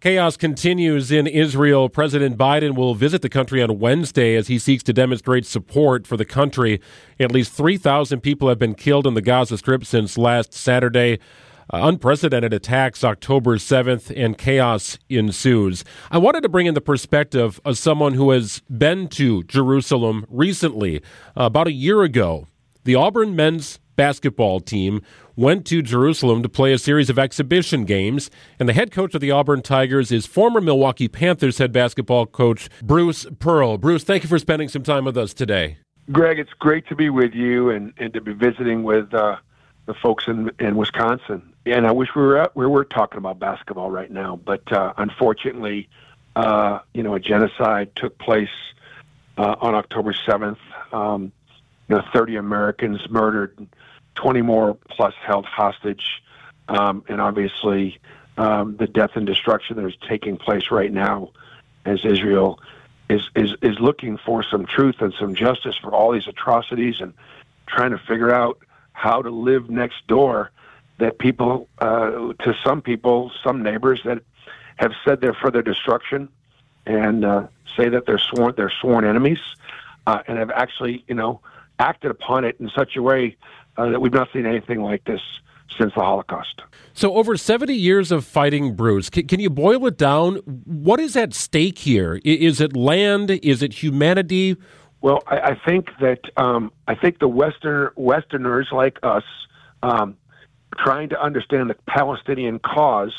Chaos continues in Israel. President Biden will visit the country on Wednesday as he seeks to demonstrate support for the country. At least 3,000 people have been killed in the Gaza Strip since last Saturday. Uh, unprecedented attacks October 7th, and chaos ensues. I wanted to bring in the perspective of someone who has been to Jerusalem recently, uh, about a year ago. The Auburn men's basketball team went to Jerusalem to play a series of exhibition games, and the head coach of the Auburn Tigers is former Milwaukee Panthers head basketball coach Bruce Pearl. Bruce, thank you for spending some time with us today. Greg, it's great to be with you and, and to be visiting with uh, the folks in, in Wisconsin. And I wish we were we were talking about basketball right now, but uh, unfortunately, uh, you know, a genocide took place uh, on October seventh. Um, you know, 30 Americans murdered, 20 more plus held hostage, um, and obviously um, the death and destruction that is taking place right now as Israel is, is, is looking for some truth and some justice for all these atrocities and trying to figure out how to live next door that people, uh, to some people, some neighbors that have said they're for their destruction and uh, say that they're sworn, they're sworn enemies uh, and have actually, you know, acted upon it in such a way uh, that we've not seen anything like this since the Holocaust. So, over 70 years of fighting, Bruce, can, can, you boil it down? What is at stake here? Is it land? Is it humanity? Well, I, I think that um, I think the Western Westerners like us, um, trying to understand the Palestinian cause,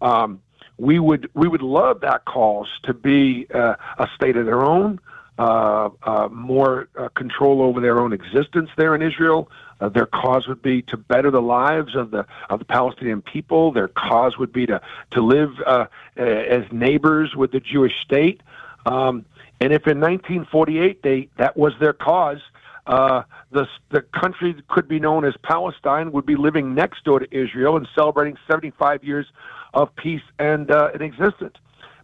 um, we would we would love that cause to be uh, a state of their own, uh, uh, more uh, control over their own existence there in Israel. Uh, their cause would be to better the lives of the of the Palestinian people. Their cause would be to to live uh, as neighbors with the Jewish state. Um, and if in 1948 they that was their cause, uh, the the country could be known as Palestine would be living next door to Israel and celebrating 75 years of peace and uh, and existence.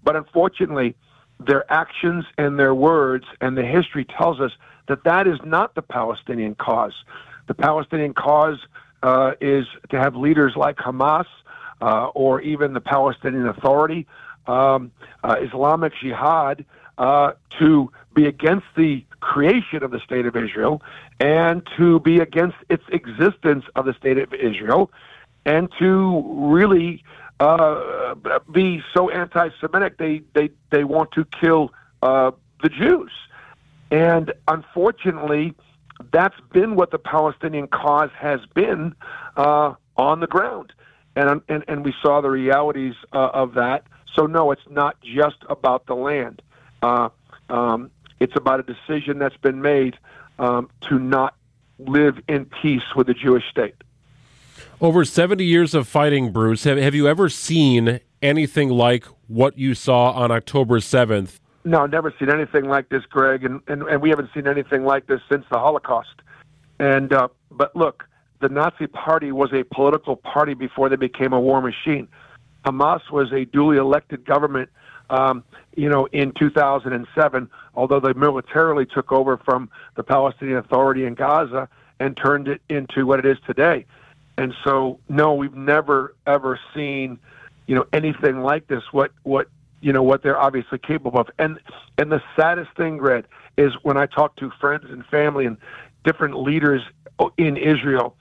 But unfortunately, their actions and their words and the history tells us that that is not the Palestinian cause. The Palestinian cause uh, is to have leaders like Hamas uh, or even the Palestinian Authority, um, uh, Islamic Jihad, uh, to be against the creation of the state of Israel and to be against its existence of the state of Israel and to really uh, be so anti-Semitic they they they want to kill uh, the Jews, and unfortunately, that's been what the Palestinian cause has been uh, on the ground, and and and we saw the realities uh, of that. So no, it's not just about the land. Uh, um, it's about a decision that's been made um, to not live in peace with the Jewish state. Over 70 years of fighting, Bruce, have, have you ever seen anything like what you saw on October 7th? No, never seen anything like this, Greg, and, and, and we haven't seen anything like this since the Holocaust. And uh, but look, the Nazi Party was a political party before they became a war machine. Hamas was a duly elected government, um, you know, in 2007. Although they militarily took over from the Palestinian Authority in Gaza and turned it into what it is today. And so, no, we've never ever seen, you know, anything like this. What what you know what they're obviously capable of. And and the saddest thing, Greg, is when I talk to friends and family and different leaders in Israel.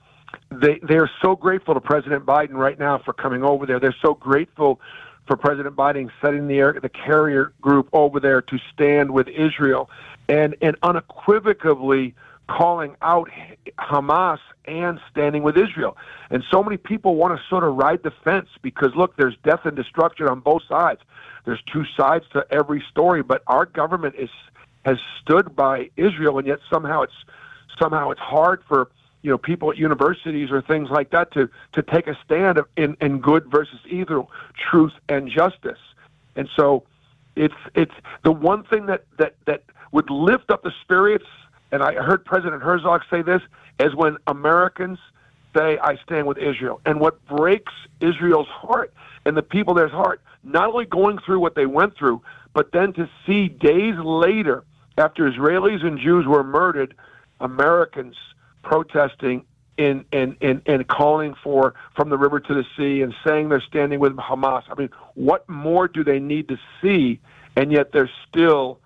They they're so grateful to President Biden right now for coming over there. They're so grateful for President Biden setting the air, the carrier group over there to stand with Israel, and and unequivocally calling out Hamas and standing with Israel. And so many people want to sort of ride the fence because, look, there's death and destruction on both sides. There's two sides to every story, but our government is has stood by Israel, and yet somehow it's somehow it's hard for you know people at universities or things like that to to take a stand in in good versus evil, truth and justice. And so it's it's the one thing that that that would lift up the spirits and I heard President Herzog say this, is when Americans say, I stand with Israel. And what breaks Israel's heart and the people there's heart, not only going through what they went through, but then to see days later, after Israelis and Jews were murdered, Americans protesting in, in, in, in calling for from the river to the sea and saying they're standing with Hamas. I mean, what more do they need to see? And yet they're still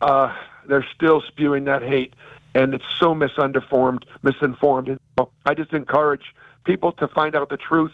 uh, they're still spewing that hate, and it's so misunderformed, misinformed. And I just encourage people to find out the truth.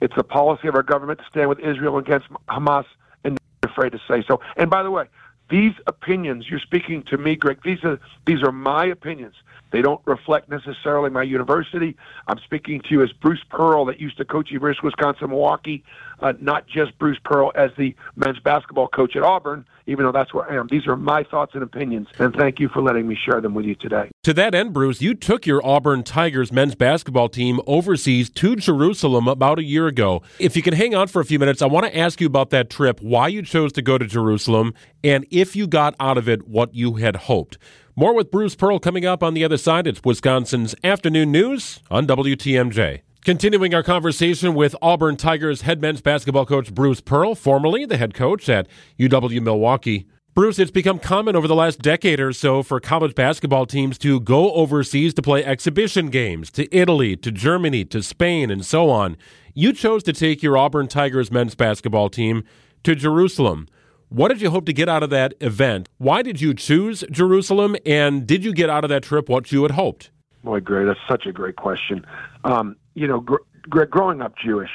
It's the policy of our government to stand with Israel against Hamas, and they're afraid to say so. And by the way, these opinions you're speaking to me, Greg. These are these are my opinions. They don't reflect necessarily my university. I'm speaking to you as Bruce Pearl, that used to coach University of Wisconsin Milwaukee, uh, not just Bruce Pearl as the men's basketball coach at Auburn, even though that's where I am. These are my thoughts and opinions, and thank you for letting me share them with you today. To that end, Bruce, you took your Auburn Tigers men's basketball team overseas to Jerusalem about a year ago. If you can hang on for a few minutes, I want to ask you about that trip, why you chose to go to Jerusalem, and if you got out of it what you had hoped. More with Bruce Pearl coming up on the other side. It's Wisconsin's afternoon news on WTMJ. Continuing our conversation with Auburn Tigers head men's basketball coach Bruce Pearl, formerly the head coach at UW Milwaukee. Bruce, it's become common over the last decade or so for college basketball teams to go overseas to play exhibition games to Italy, to Germany, to Spain, and so on. You chose to take your Auburn Tigers men's basketball team to Jerusalem. What did you hope to get out of that event? Why did you choose Jerusalem? And did you get out of that trip what you had hoped? Boy, great. That's such a great question. Um, you know, gr- gr- growing up Jewish,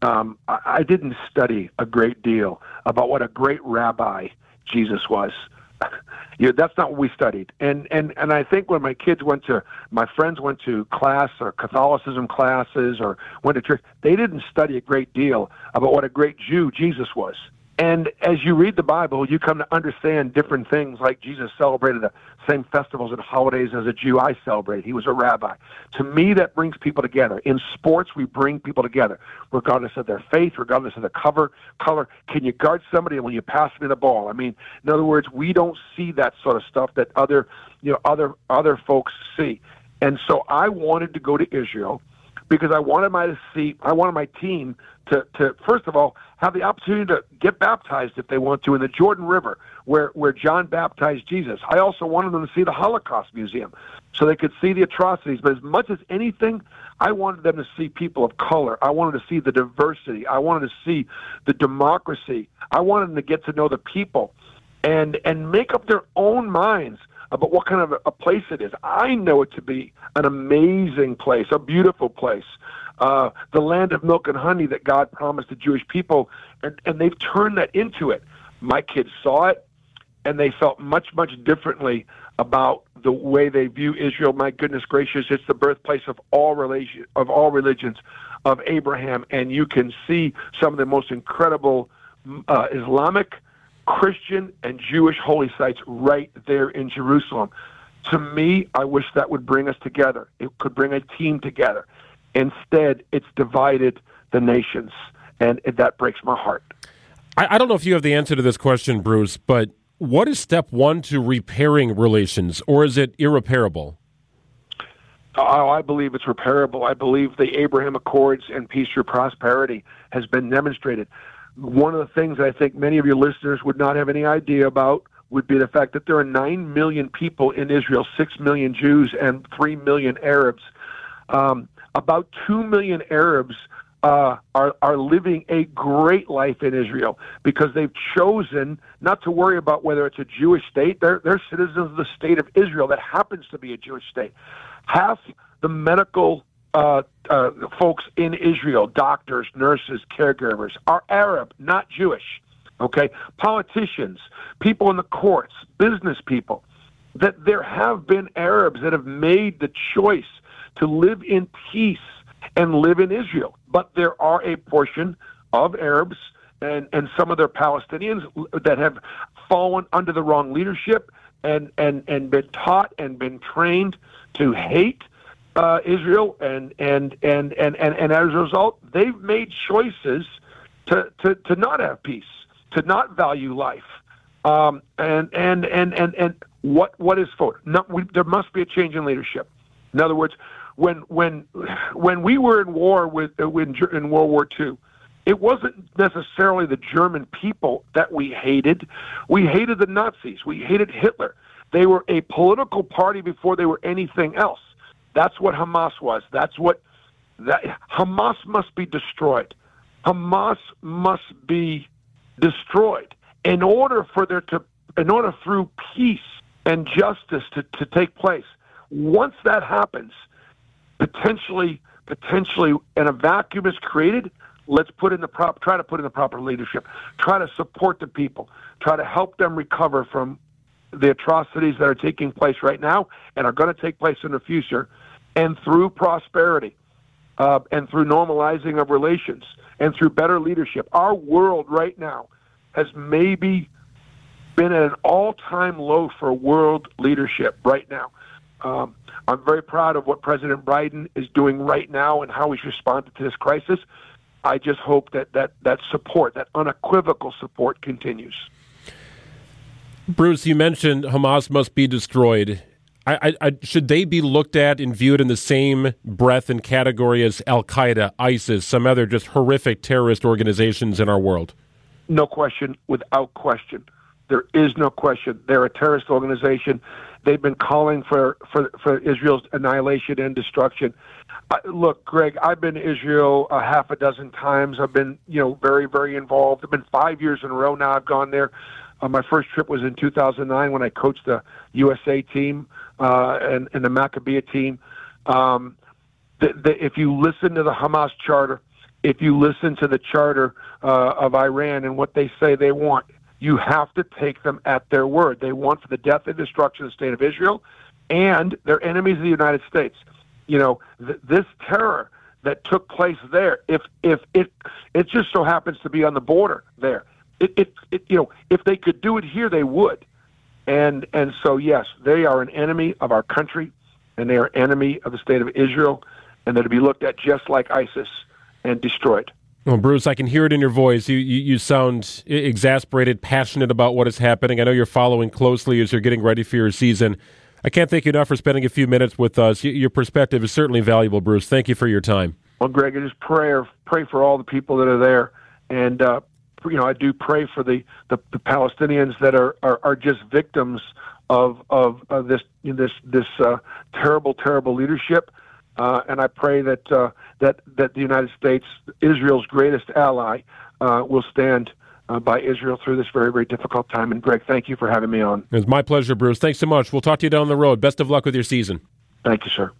um, I-, I didn't study a great deal about what a great rabbi Jesus was. you know, that's not what we studied. And and and I think when my kids went to my friends went to class or Catholicism classes or went to church, they didn't study a great deal about what a great Jew Jesus was. And as you read the Bible, you come to understand different things like Jesus celebrated the same festivals and holidays as a Jew I celebrate. He was a rabbi. To me, that brings people together. In sports, we bring people together, regardless of their faith, regardless of the cover, color. Can you guard somebody when you pass me the ball? I mean, in other words, we don't see that sort of stuff that other, you know, other other folks see. And so I wanted to go to Israel because I wanted my to see I wanted my team to, to first of all have the opportunity to get baptized if they want to in the Jordan River where where John baptized Jesus. I also wanted them to see the Holocaust Museum so they could see the atrocities. But as much as anything, I wanted them to see people of color. I wanted to see the diversity. I wanted to see the democracy. I wanted them to get to know the people and and make up their own minds about what kind of a place it is. I know it to be an amazing place, a beautiful place, uh, the land of milk and honey that God promised the Jewish people, and, and they've turned that into it. My kids saw it, and they felt much, much differently about the way they view Israel. My goodness gracious, it's the birthplace of all religion, of all religions, of Abraham, and you can see some of the most incredible uh, Islamic Christian and Jewish holy sites right there in Jerusalem. To me, I wish that would bring us together. It could bring a team together. Instead, it's divided the nations, and that breaks my heart. I, I don't know if you have the answer to this question, Bruce, but what is step one to repairing relations, or is it irreparable? Oh, I believe it's repairable. I believe the Abraham Accords and peace through prosperity has been demonstrated one of the things that I think many of your listeners would not have any idea about would be the fact that there are 9 million people in Israel, 6 million Jews, and 3 million Arabs. Um, about 2 million Arabs uh, are, are living a great life in Israel because they've chosen not to worry about whether it's a Jewish state. They're, they're citizens of the state of Israel that happens to be a Jewish state. Half the medical uh, uh, folks in Israel, doctors, nurses, caregivers, are Arab, not Jewish. Okay, politicians, people in the courts, business people. That there have been Arabs that have made the choice to live in peace and live in Israel, but there are a portion of Arabs and and some of their Palestinians that have fallen under the wrong leadership and and and been taught and been trained to hate uh, Israel, and, and and and and and as a result, they've made choices to to to not have peace, to not value life, um, and and and and and what what is for? Not, we, there must be a change in leadership. In other words, when when when we were in war with uh, in, in World War II, it wasn't necessarily the German people that we hated. We hated the Nazis. We hated Hitler. They were a political party before they were anything else That's what Hamas was. That's what that Hamas must be destroyed. Hamas must be destroyed in order for there to in order through peace and justice to, to take place. Once that happens, potentially potentially and a vacuum is created, let's put in the prop try to put in the proper leadership. Try to support the people. Try to help them recover from the atrocities that are taking place right now and are going to take place in the future and through prosperity uh, and through normalizing of relations and through better leadership. Our world right now has maybe been at an all-time low for world leadership right now. Um, I'm very proud of what President Biden is doing right now and how he's responded to this crisis. I just hope that that, that support, that unequivocal support, continues. Bruce, you mentioned Hamas must be destroyed. I, I, should they be looked at and viewed in the same breath and category as Al Qaeda, ISIS, some other just horrific terrorist organizations in our world? No question, without question. There is no question. They're a terrorist organization. They've been calling for, for, for Israel's annihilation and destruction. Uh, look, Greg, I've been to Israel a half a dozen times. I've been, you know, very, very involved. I've been five years in a row now. I've gone there. Uh, my first trip was in 2009 when I coached the USA team uh, and, and the Maccabiah team. Um, the, the, if you listen to the Hamas charter, if you listen to the charter uh, of Iran and what they say they want, you have to take them at their word. They want for the death and destruction of the state of Israel, and they're enemies of the United States. You know, th- this terror that took place there, if if it it just so happens to be on the border there, it, it, it you know, if they could do it here, they would. And and so yes, they are an enemy of our country, and they are enemy of the state of Israel, and they're to be looked at just like ISIS and destroyed. Well, Bruce, I can hear it in your voice. You, you, you sound exasperated, passionate about what is happening. I know you're following closely as you're getting ready for your season. I can't thank you enough for spending a few minutes with us. Your perspective is certainly valuable, Bruce. Thank you for your time. Well, Greg, I just pray pray for all the people that are there, and uh, you know, I do pray for the the, the Palestinians that are, are, are just victims of of, of this this this uh, terrible terrible leadership. Uh, and I pray that uh, that that the United States, Israel's greatest ally, uh, will stand uh, by Israel through this very very difficult time. And Greg, thank you for having me on. It's my pleasure, Bruce. Thanks so much. We'll talk to you down the road. Best of luck with your season. Thank you, sir.